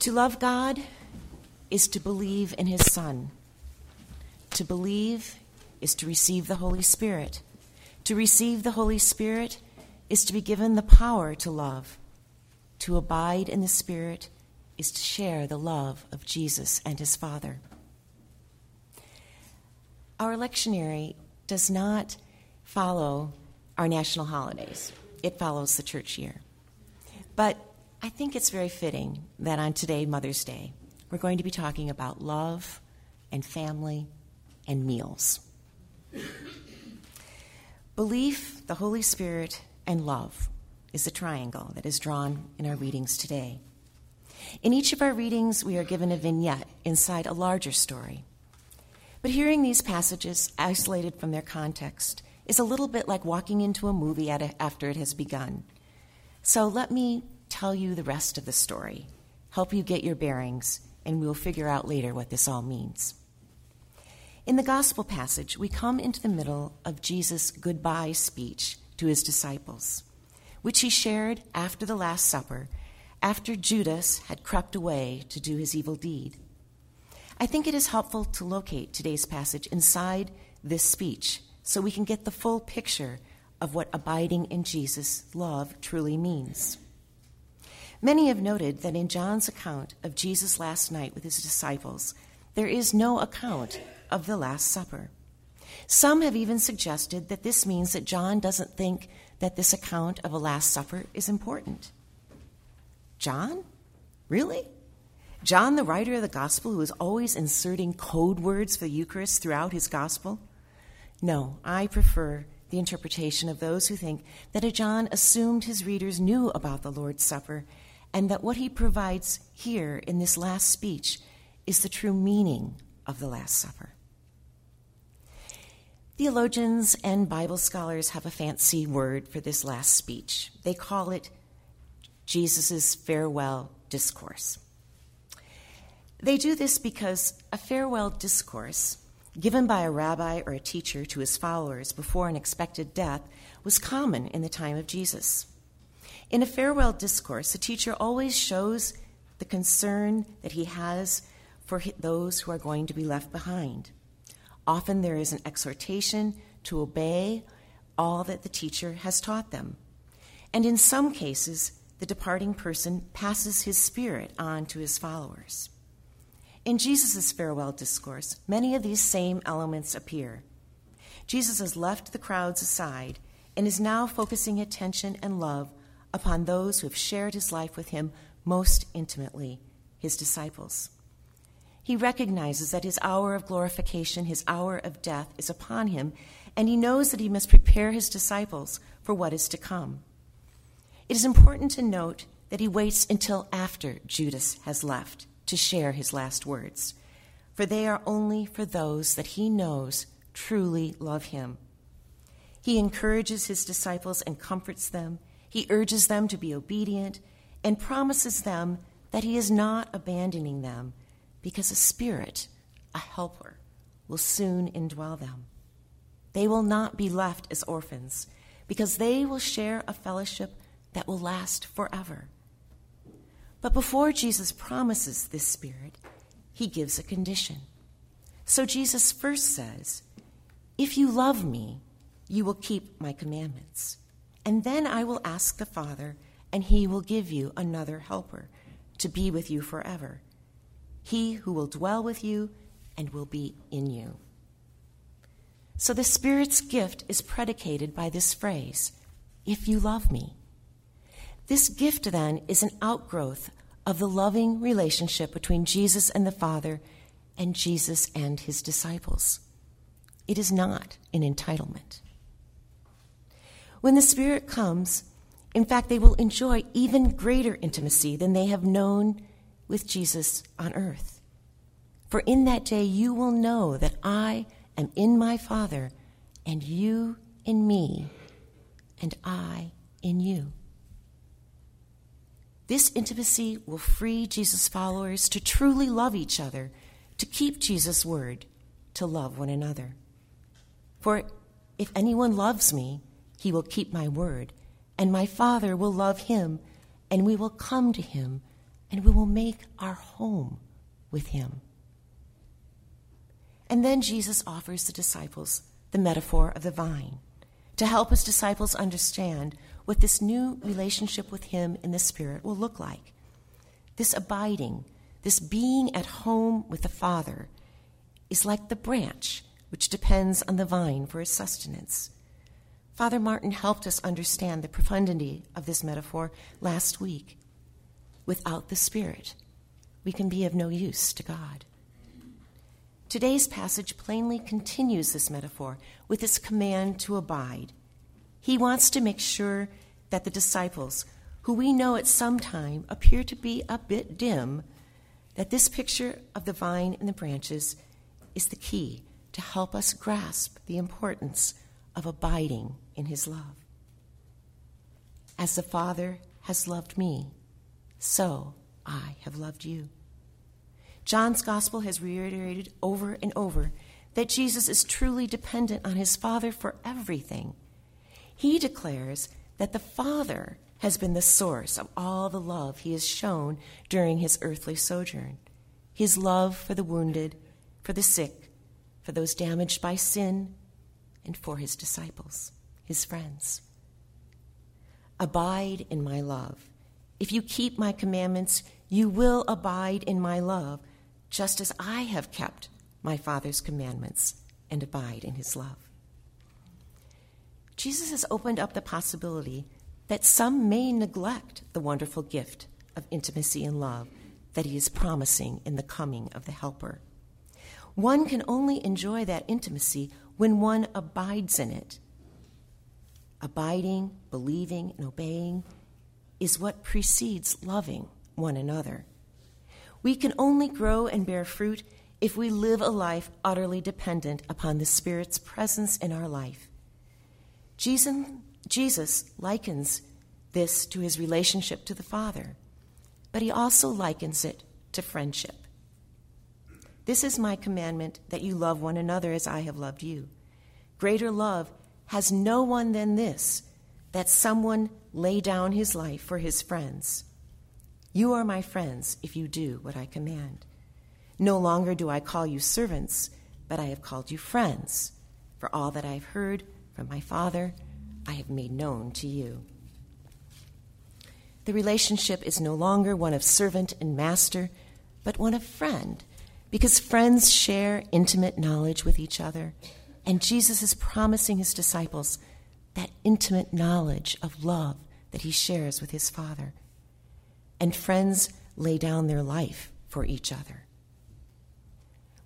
To love God is to believe in His Son. To believe is to receive the Holy Spirit. To receive the Holy Spirit is to be given the power to love. To abide in the Spirit is to share the love of Jesus and His Father. Our lectionary does not follow our national holidays, it follows the church year. But I think it's very fitting that on today, Mother's Day, we're going to be talking about love and family and meals. Belief, the Holy Spirit, and love is the triangle that is drawn in our readings today. In each of our readings, we are given a vignette inside a larger story. But hearing these passages isolated from their context is a little bit like walking into a movie after it has begun. So let me tell you the rest of the story, help you get your bearings, and we'll figure out later what this all means. In the gospel passage, we come into the middle of Jesus' goodbye speech to his disciples, which he shared after the Last Supper, after Judas had crept away to do his evil deed. I think it is helpful to locate today's passage inside this speech so we can get the full picture of what abiding in Jesus' love truly means. Many have noted that in John's account of Jesus' last night with his disciples, there is no account of the Last Supper. Some have even suggested that this means that John doesn't think that this account of a Last Supper is important. John? Really? John, the writer of the Gospel, who is always inserting code words for the Eucharist throughout his Gospel? No, I prefer the interpretation of those who think that John assumed his readers knew about the Lord's Supper and that what he provides here in this last speech is the true meaning of the Last Supper. Theologians and Bible scholars have a fancy word for this last speech. They call it Jesus' farewell discourse. They do this because a farewell discourse given by a rabbi or a teacher to his followers before an expected death was common in the time of Jesus. In a farewell discourse, a teacher always shows the concern that he has for those who are going to be left behind. Often there is an exhortation to obey all that the teacher has taught them. And in some cases, the departing person passes his spirit on to his followers. In Jesus' farewell discourse, many of these same elements appear. Jesus has left the crowds aside and is now focusing attention and love upon those who have shared his life with him most intimately, his disciples. He recognizes that his hour of glorification, his hour of death, is upon him, and he knows that he must prepare his disciples for what is to come. It is important to note that he waits until after Judas has left to share his last words, for they are only for those that he knows truly love him. He encourages his disciples and comforts them. He urges them to be obedient and promises them that he is not abandoning them because a spirit, a helper, will soon indwell them. They will not be left as orphans because they will share a fellowship that will last forever. But before Jesus promises this Spirit, he gives a condition. So Jesus first says, If you love me, you will keep my commandments. And then I will ask the Father, and he will give you another helper to be with you forever. He who will dwell with you and will be in you. So the Spirit's gift is predicated by this phrase, if you love me. This gift, then, is an outgrowth of the loving relationship between Jesus and the Father and Jesus and his disciples. It is not an entitlement. When the Spirit comes, in fact, they will enjoy even greater intimacy than they have known with Jesus on earth. For in that day you will know that I am in my Father, and you in me, and I in you. This intimacy will free Jesus' followers to truly love each other, to keep Jesus' word, to love one another. For if anyone loves me, he will keep my word, and my Father will love him, and we will come to him and we will make our home with him. And then Jesus offers the disciples the metaphor of the vine to help his disciples understand what this new relationship with him in the Spirit will look like. This abiding, this being at home with the Father, is like the branch which depends on the vine for its sustenance. Father Martin helped us understand the profundity of this metaphor last week. Without the Spirit, we can be of no use to God. Today's passage plainly continues this metaphor with its command to abide. He wants to make sure that the disciples, who we know at some time appear to be a bit dim, that this picture of the vine and the branches is the key to help us grasp the importance of abiding in his love. As the Father has loved me, so I have loved you. John's gospel has reiterated over and over that Jesus is truly dependent on his Father for everything. He declares that the Father has been the source of all the love he has shown during his earthly sojourn his love for the wounded, for the sick, for those damaged by sin, and for his disciples, his friends. Abide in my love. If you keep my commandments, you will abide in my love just as I have kept my Father's commandments and abide in his love. Jesus has opened up the possibility that some may neglect the wonderful gift of intimacy and love that he is promising in the coming of the Helper. One can only enjoy that intimacy when one abides in it. Abiding, believing, and obeying is what precedes loving one another. We can only grow and bear fruit if we live a life utterly dependent upon the Spirit's presence in our life. Jesus, Jesus likens this to his relationship to the Father, but he also likens it to friendship. This is my commandment that you love one another as I have loved you. Greater love has no one than this that someone lay down his life for his friends. You are my friends if you do what I command. No longer do I call you servants, but I have called you friends. For all that I have heard from my Father, I have made known to you. The relationship is no longer one of servant and master, but one of friend, because friends share intimate knowledge with each other, and Jesus is promising his disciples that intimate knowledge of love that he shares with his Father and friends lay down their life for each other.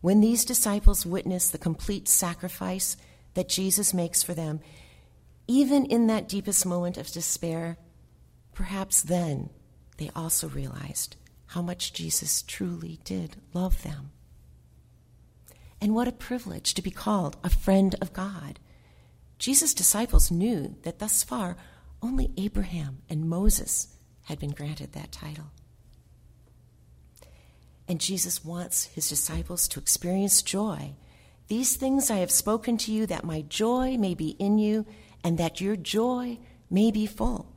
When these disciples witness the complete sacrifice that Jesus makes for them, even in that deepest moment of despair, perhaps then they also realized how much Jesus truly did love them. And what a privilege to be called a friend of God. Jesus' disciples knew that thus far only Abraham and Moses had been granted that title. And Jesus wants his disciples to experience joy. These things I have spoken to you that my joy may be in you and that your joy may be full.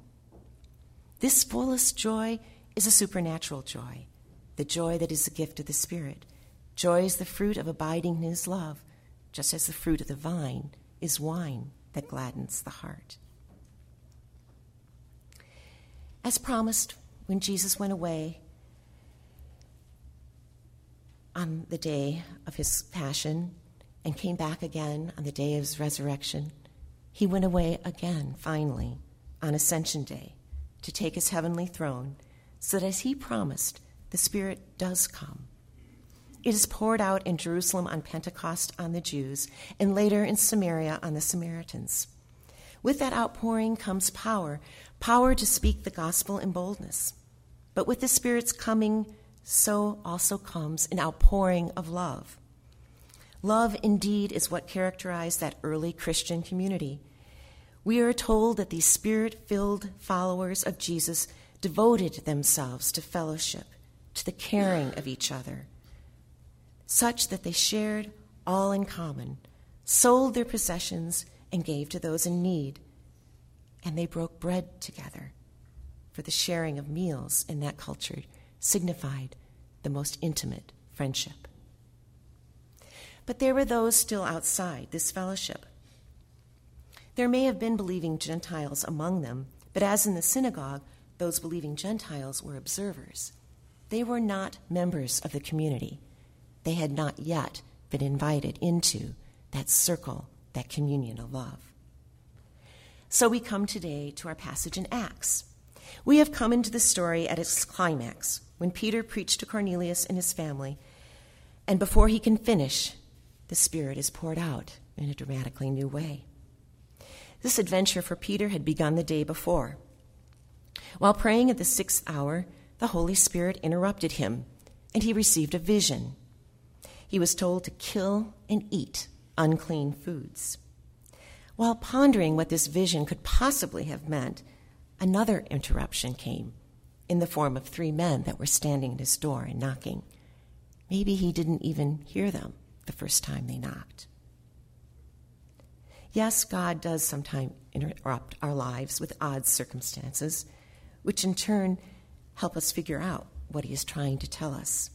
This fullest joy is a supernatural joy, the joy that is the gift of the Spirit. Joy is the fruit of abiding in his love, just as the fruit of the vine is wine that gladdens the heart. As promised, when Jesus went away on the day of his passion and came back again on the day of his resurrection, he went away again, finally, on Ascension Day to take his heavenly throne, so that as he promised, the Spirit does come. It is poured out in Jerusalem on Pentecost on the Jews, and later in Samaria on the Samaritans. With that outpouring comes power, power to speak the gospel in boldness. But with the Spirit's coming, so also comes an outpouring of love. Love, indeed, is what characterized that early Christian community. We are told that these spirit filled followers of Jesus devoted themselves to fellowship, to the caring of each other, such that they shared all in common, sold their possessions, and gave to those in need. And they broke bread together, for the sharing of meals in that culture signified the most intimate friendship. But there were those still outside this fellowship. There may have been believing Gentiles among them, but as in the synagogue, those believing Gentiles were observers. They were not members of the community. They had not yet been invited into that circle, that communion of love. So we come today to our passage in Acts. We have come into the story at its climax when Peter preached to Cornelius and his family, and before he can finish, the Spirit is poured out in a dramatically new way. This adventure for Peter had begun the day before. While praying at the sixth hour, the Holy Spirit interrupted him, and he received a vision. He was told to kill and eat unclean foods. While pondering what this vision could possibly have meant, another interruption came in the form of three men that were standing at his door and knocking. Maybe he didn't even hear them the first time they knocked. Yes, God does sometimes interrupt our lives with odd circumstances, which in turn help us figure out what he is trying to tell us.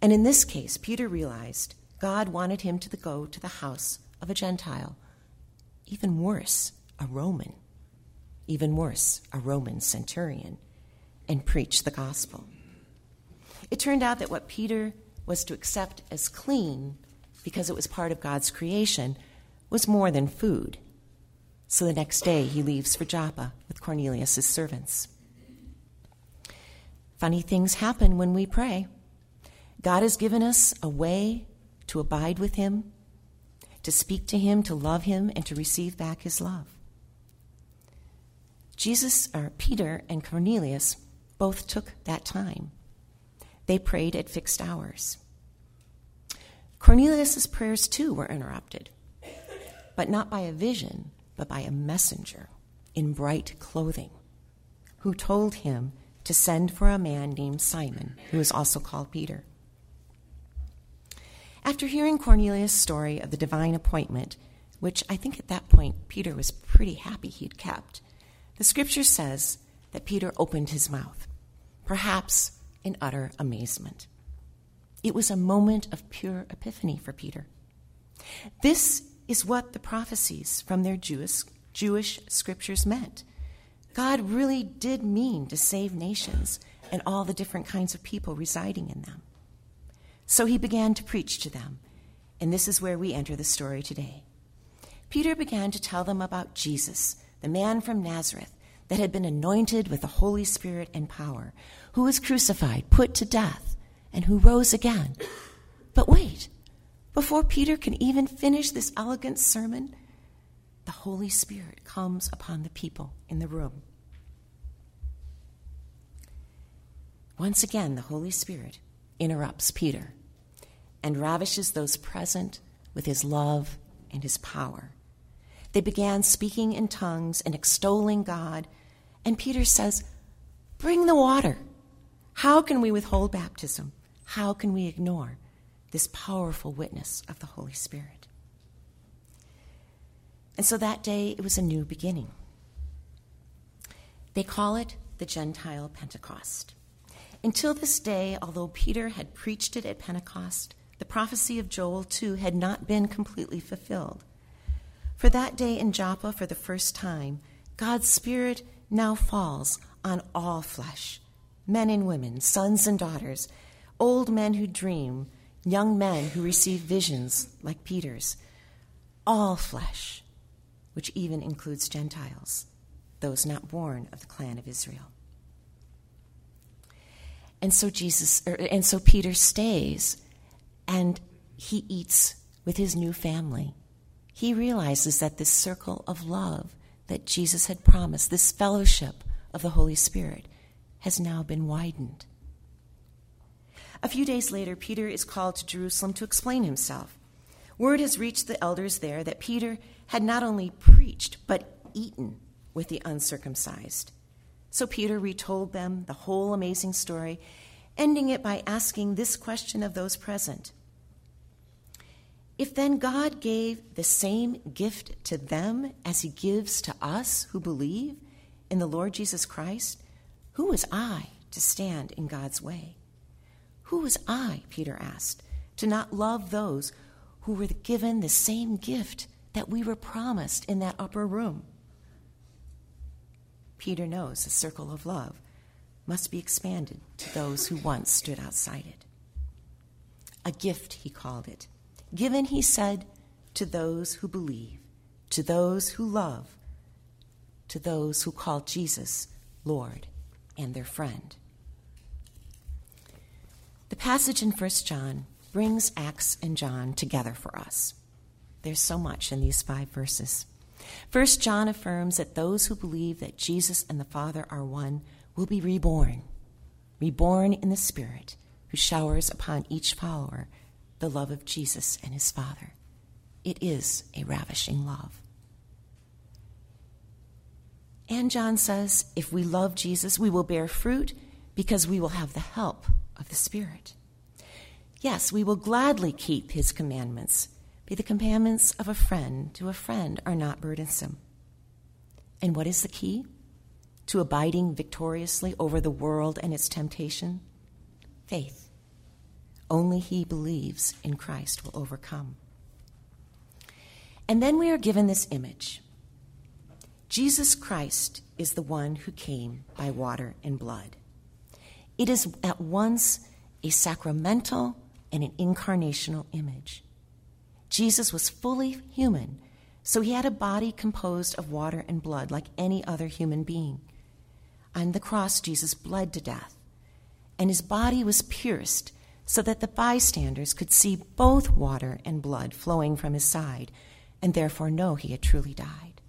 And in this case, Peter realized God wanted him to go to the house of a Gentile. Even worse, a Roman. Even worse, a Roman centurion, and preach the gospel. It turned out that what Peter was to accept as clean, because it was part of God's creation, was more than food. So the next day he leaves for Joppa with Cornelius' servants. Funny things happen when we pray. God has given us a way to abide with Him, to speak to Him, to love Him, and to receive back His love. Jesus, or Peter, and Cornelius both took that time. They prayed at fixed hours. Cornelius' prayers too were interrupted, but not by a vision, but by a messenger in bright clothing, who told him to send for a man named Simon, who is also called Peter. After hearing Cornelius' story of the divine appointment, which I think at that point Peter was pretty happy he'd kept, the scripture says that Peter opened his mouth, perhaps in utter amazement. It was a moment of pure epiphany for Peter. This is what the prophecies from their Jewish, Jewish scriptures meant. God really did mean to save nations and all the different kinds of people residing in them. So he began to preach to them, and this is where we enter the story today. Peter began to tell them about Jesus, the man from Nazareth that had been anointed with the Holy Spirit and power, who was crucified, put to death, and who rose again. But wait, before Peter can even finish this elegant sermon, the Holy Spirit comes upon the people in the room. Once again, the Holy Spirit interrupts Peter and ravishes those present with his love and his power. They began speaking in tongues and extolling God, and Peter says, Bring the water. How can we withhold baptism? How can we ignore this powerful witness of the Holy Spirit? And so that day it was a new beginning. They call it the Gentile Pentecost. Until this day, although Peter had preached it at Pentecost, the prophecy of Joel, too, had not been completely fulfilled. For that day in Joppa, for the first time, God's Spirit now falls on all flesh men and women, sons and daughters, old men who dream, young men who receive visions like Peter's, all flesh, which even includes Gentiles, those not born of the clan of Israel. And so Jesus, er, and so Peter stays and he eats with his new family. He realizes that this circle of love that Jesus had promised, this fellowship of the Holy Spirit, has now been widened. A few days later, Peter is called to Jerusalem to explain himself. Word has reached the elders there that Peter had not only preached, but eaten with the uncircumcised. So Peter retold them the whole amazing story, ending it by asking this question of those present if then God gave the same gift to them as he gives to us who believe in the Lord Jesus Christ, who was I to stand in God's way? Who was I, Peter asked, to not love those who were given the same gift that we were promised in that upper room? Peter knows the circle of love must be expanded to those who once stood outside it. A gift, he called it, given, he said, to those who believe, to those who love, to those who call Jesus Lord and their friend. The passage in 1 John brings Acts and John together for us. There's so much in these five verses. First John affirms that those who believe that Jesus and the Father are one will be reborn, reborn in the Spirit, who showers upon each follower the love of Jesus and his Father. It is a ravishing love. And John says, if we love Jesus, we will bear fruit because we will have the help of the Spirit. Yes, we will gladly keep his commandments be the commandments of a friend to a friend are not burdensome. And what is the key to abiding victoriously over the world and its temptation? Faith. Only he believes in Christ will overcome. And then we are given this image Jesus Christ is the one who came by water and blood. It is at once a sacramental and an incarnational image. Jesus was fully human, so he had a body composed of water and blood like any other human being. On the cross, Jesus bled to death, and his body was pierced so that the bystanders could see both water and blood flowing from his side, and therefore know he had truly died.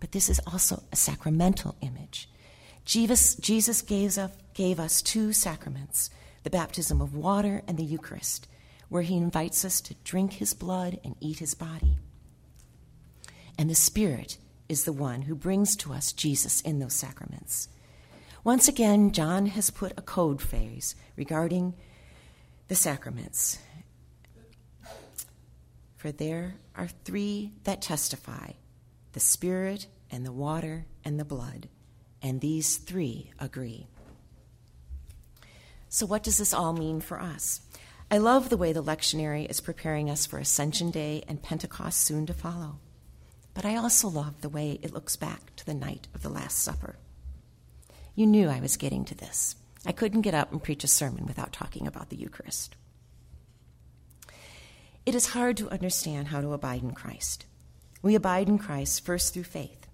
But this is also a sacramental image. Jesus, Jesus gave, us, gave us two sacraments the baptism of water and the Eucharist where he invites us to drink his blood and eat his body. And the Spirit is the one who brings to us Jesus in those sacraments. Once again, John has put a code phrase regarding the sacraments. For there are three that testify the Spirit, and the water, and the blood, and these three agree. So, what does this all mean for us? I love the way the lectionary is preparing us for Ascension Day and Pentecost soon to follow. But I also love the way it looks back to the night of the Last Supper. You knew I was getting to this. I couldn't get up and preach a sermon without talking about the Eucharist. It is hard to understand how to abide in Christ. We abide in Christ first through faith.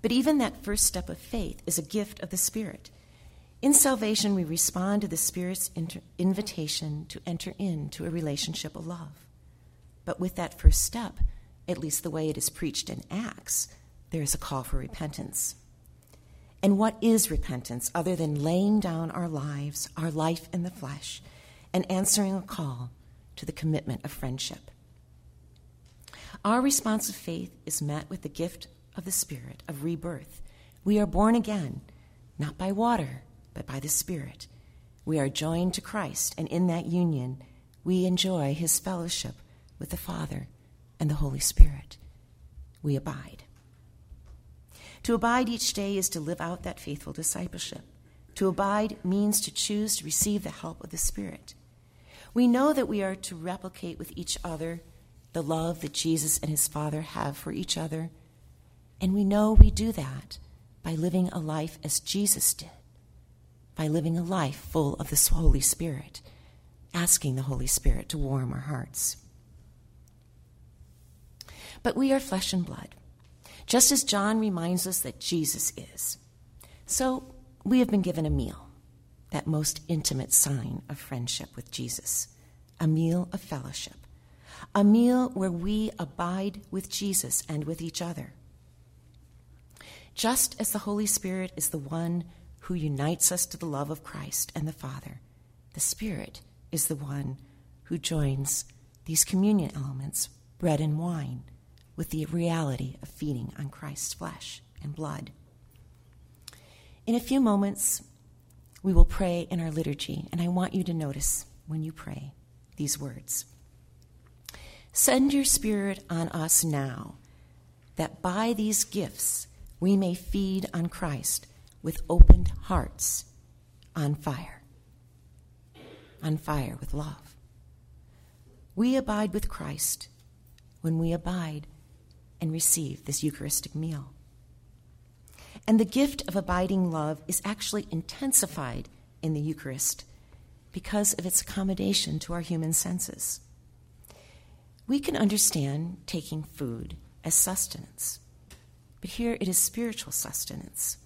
But even that first step of faith is a gift of the Spirit in salvation, we respond to the Spirit's inter- invitation to enter into a relationship of love. But with that first step, at least the way it is preached in Acts, there is a call for repentance. And what is repentance other than laying down our lives, our life in the flesh, and answering a call to the commitment of friendship? Our response of faith is met with the gift of the Spirit of rebirth. We are born again, not by water but by the Spirit. We are joined to Christ, and in that union, we enjoy his fellowship with the Father and the Holy Spirit. We abide. To abide each day is to live out that faithful discipleship. To abide means to choose to receive the help of the Spirit. We know that we are to replicate with each other the love that Jesus and his Father have for each other, and we know we do that by living a life as Jesus did by living a life full of the Holy Spirit, asking the Holy Spirit to warm our hearts. But we are flesh and blood, just as John reminds us that Jesus is. So we have been given a meal, that most intimate sign of friendship with Jesus, a meal of fellowship, a meal where we abide with Jesus and with each other. Just as the Holy Spirit is the one who unites us to the love of Christ and the Father. The Spirit is the one who joins these communion elements, bread and wine, with the reality of feeding on Christ's flesh and blood. In a few moments, we will pray in our liturgy, and I want you to notice when you pray these words Send your Spirit on us now, that by these gifts we may feed on Christ with opened hearts on fire, on fire with love. We abide with Christ when we abide and receive this Eucharistic meal. And the gift of abiding love is actually intensified in the Eucharist because of its accommodation to our human senses. We can understand taking food as sustenance, but here it is spiritual sustenance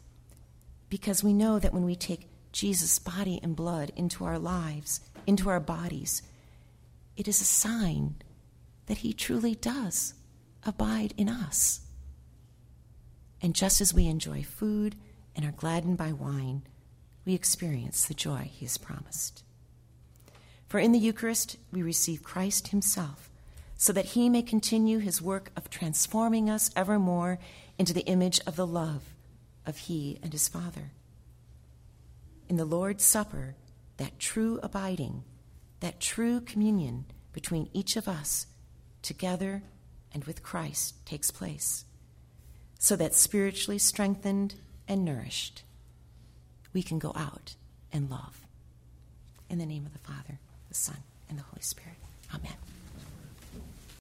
because we know that when we take Jesus' body and blood into our lives, into our bodies, it is a sign that he truly does abide in us. And just as we enjoy food and are gladdened by wine, we experience the joy he has promised. For in the Eucharist, we receive Christ himself, so that he may continue his work of transforming us evermore into the image of the love of he and his Father. In the Lord's Supper, that true abiding, that true communion between each of us, together and with Christ, takes place, so that spiritually strengthened and nourished, we can go out and love. In the name of the Father, the Son, and the Holy Spirit. Amen.